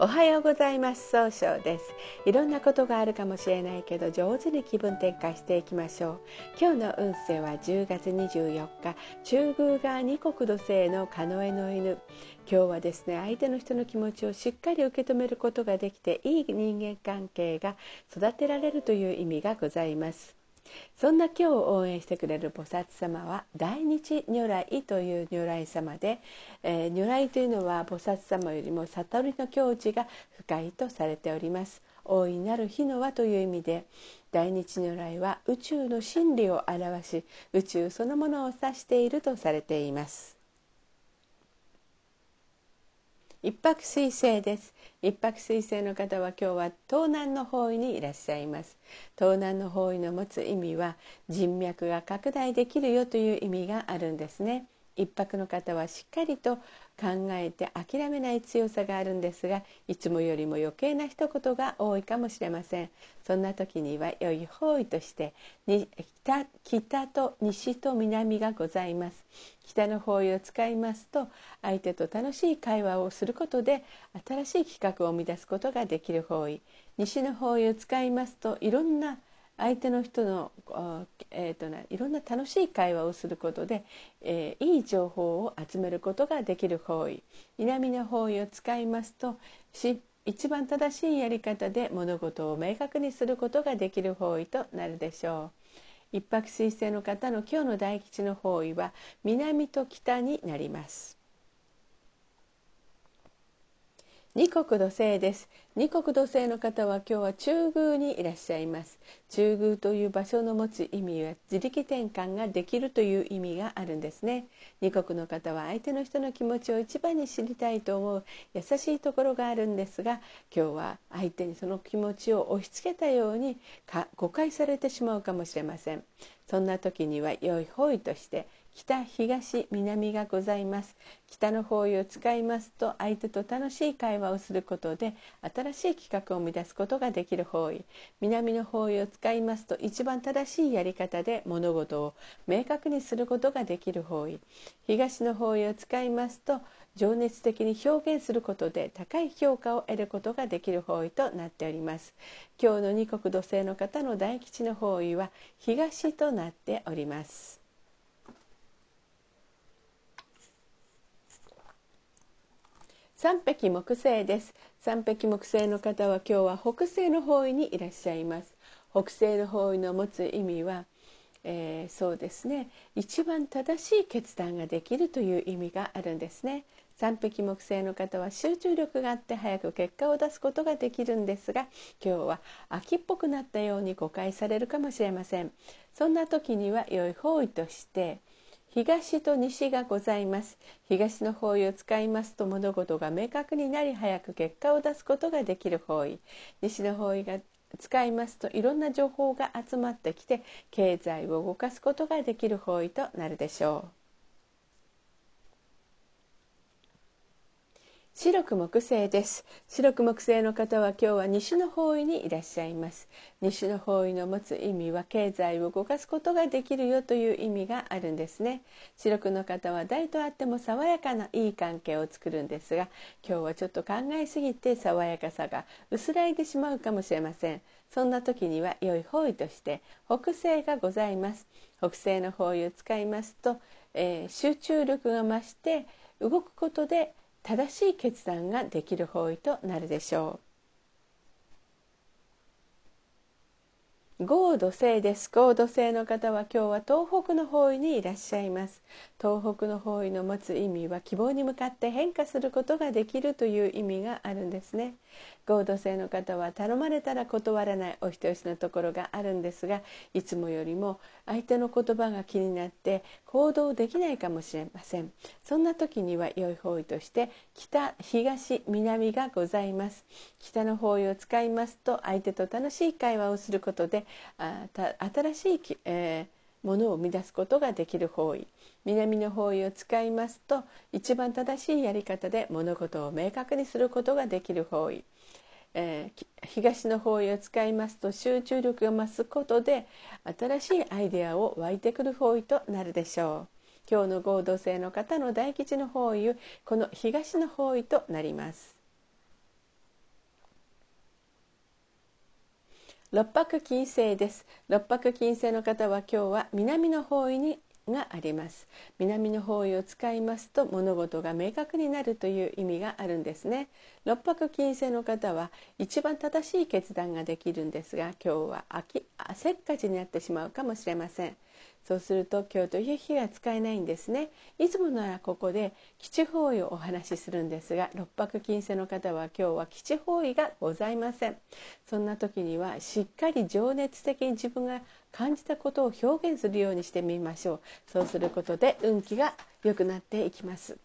おはようございます。総称です。いろんなことがあるかもしれないけど上手に気分転換していきましょう。今日の運勢は10月24日中宮が二国土星のカノエの犬。今日はですね相手の人の気持ちをしっかり受け止めることができていい人間関係が育てられるという意味がございます。そんな今日を応援してくれる菩薩様は大日如来という如来様で、えー、如来というのは菩薩様よりも悟りの境地が深いとされております。大いなる日の輪という意味で大日如来は宇宙の真理を表し宇宙そのものを指しているとされています。一泊水星です。一泊水星の方は今日は東南の方位にいらっしゃいます。東南の方位の持つ意味は人脈が拡大できるよという意味があるんですね。一泊の方はしっかりと考えて諦めない強さがあるんですがいつもよりも余計な一言が多いかもしれません。そんな時には良い方位として北北と西と南がございます。北の方位を使いますと相手と楽しい会話をすることで新しい企画を生み出すことができる方位。西の方位を使いますといろんな相手の人の、えーとね、いろんな楽しい会話をすることで、えー、いい情報を集めることができる方位。南の方位を使いますと一番正しいやり方で物事を明確にすることができる方位となるでしょう。一泊水星の方の今日の大吉の方位は南と北になります。二国土星です。二国土星の方は今日は中宮にいらっしゃいます。中宮という場所の持つ意味は自力転換ができるという意味があるんですね。二国の方は相手の人の気持ちを一番に知りたいと思う。優しいところがあるんですが今日は相手にその気持ちを押し付けたように誤解されてしまうかもしれません。そんな時には良い方位として北東南がございます。北の方位を使いますと相手と楽しい会話をすることで新しい企画を生み出すことができる方位。南の方位を使いますと一番正しいやり方で物事を明確にすることができる方位。東の方位を使いますと情熱的に表現することで高い評価を得ることができる方位となっております。今日の二国土星の方の大吉の方位は東となっております。三匹木星です。三匹木星の方は今日は北西の方位にいらっしゃいます。北西の方位の持つ意味は、えー、そうですね。一番正しい決断ができるという意味があるんですね。三匹木星の方は集中力があって早く結果を出すことができるんですが今日は秋っぽくなったように誤解されるかもしれません。そんな時には良い方位として東と西がございます。東の方位を使いますと物事が明確になり早く結果を出すことができる方位。西の方位が使いますといろんな情報が集まってきて経済を動かすことができる方位となるでしょう。白く木星です。白く木星の方は今日は西の方位にいらっしゃいます。西の方位の持つ意味は経済を動かすことができるよという意味があるんですね。白くの方は誰とあっても爽やかないい関係を作るんですが今日はちょっと考えすぎて爽やかさが薄らいでしまうかもしれません。そんな時には良い方位として北西がございます。北西の方位を使いますと、えー、集中力が増して動くことで正しい決断ができる方位となるでしょう。合土星です。合土星の方は今日は東北の方位にいらっしゃいます。東北の方位の持つ意味は希望に向かって変化することができるという意味があるんですね。合土星の方は頼まれたら断らないお人よしのところがあるんですがいつもよりも相手の言葉が気になって行動できないかもしれません。そんな時には良い方位として北東南がございます。北の方位を使いますと相手と楽しい会話をすることであ新しい、えー、ものを生み出すことができる方位。南の方位を使いますと一番正しいやり方で物事を明確にすることができる方位、えー、東の方位を使いますと集中力が増すことで新しいアイデアを湧いてくる方位となるでしょう。今日の合同性の方の大吉の方位この東の方位となります。六白金星です。六白金星の方は今日は南の方位にがあります。南の方位を使いますと物事が明確になるという意味があるんですね。六白金星の方は一番正しい決断ができるんですが今日はせっかちになってしまうかもしれません。そうすると今日という日が使えないんですね。いつもならここで基地方位をお話しするんですが六白金星の方は今日は基地方位がございません。そんな時にはしっかり情熱的に自分が感じたことを表現するようにしてみましょう。そうすることで運気が良くなっていきます。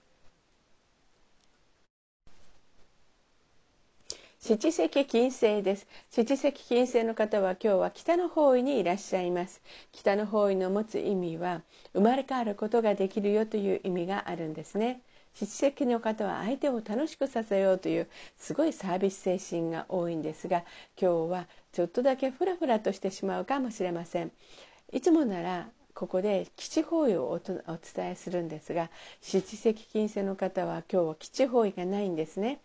七石金星です。七石金星の方は今日は北の方位にいらっしゃいます。北の方位の持つ意味は生まれ変わることができるよという意味があるんですね。七石の方は相手を楽しくさせようというすごいサービス精神が多いんですが今日はちょっとだけフラフラとしてしまうかもしれません。いつもならここで基地方位をお伝えするんですが七石金星の方は今日は基地方位がないんですね。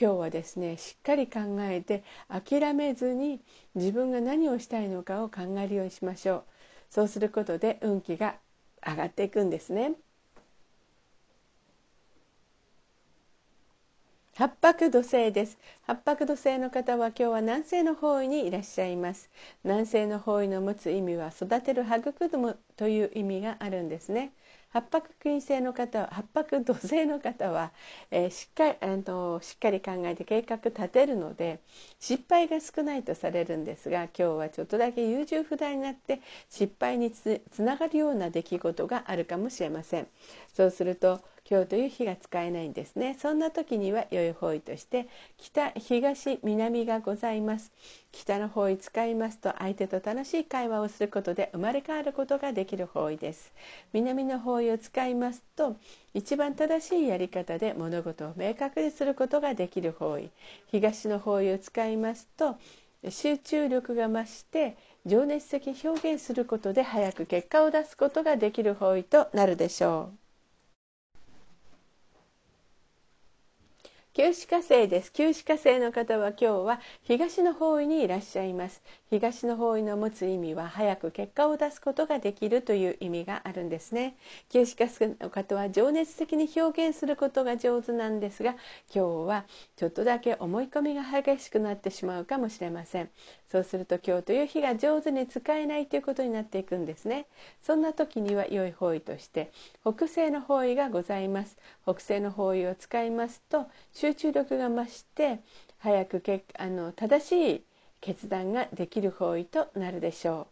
今日はですねしっかり考えて諦めずに自分が何をしたいのかを考えるようにしましょう。そうすることで運気が上がっていくんですね。八白土星です。八白土星の方は今日は南西の方位にいらっしゃいます。南西の方位の持つ意味は育てる育むという意味があるんですね。八白金星の方八白土星の方は、えー、しっかりあのしっかり考えて計画立てるので失敗が少ないとされるんですが今日はちょっとだけ優柔不断になって失敗につながるような出来事があるかもしれません。そうすると今日という日が使えないんですね。そんな時には良い方位として北東南がございます。北の方位使いますと相手と楽しい会話をすることで生まれ変わることができる方位です。南の方位を使いますと一番正しいやり方で物事を明確にすることができる方位。東の方位を使いますと集中力が増して情熱的表現することで早く結果を出すことができる方位となるでしょう。旧歯科生です。旧歯科生の方は今日は東の方位にいらっしゃいます。東の方位の持つ意味は早く結果を出すことができるという意味があるんですね。旧歯科生の方は情熱的に表現することが上手なんですが今日はちょっとだけ思い込みが激しくなってしまうかもしれません。そうすると今日という日が上手に使えないということになっていくんですね。そんな時には良い方位として北西の方位がございます。北西の方位を使いますと集中力が増して早くけあの正しい決断ができる方位となるでしょう。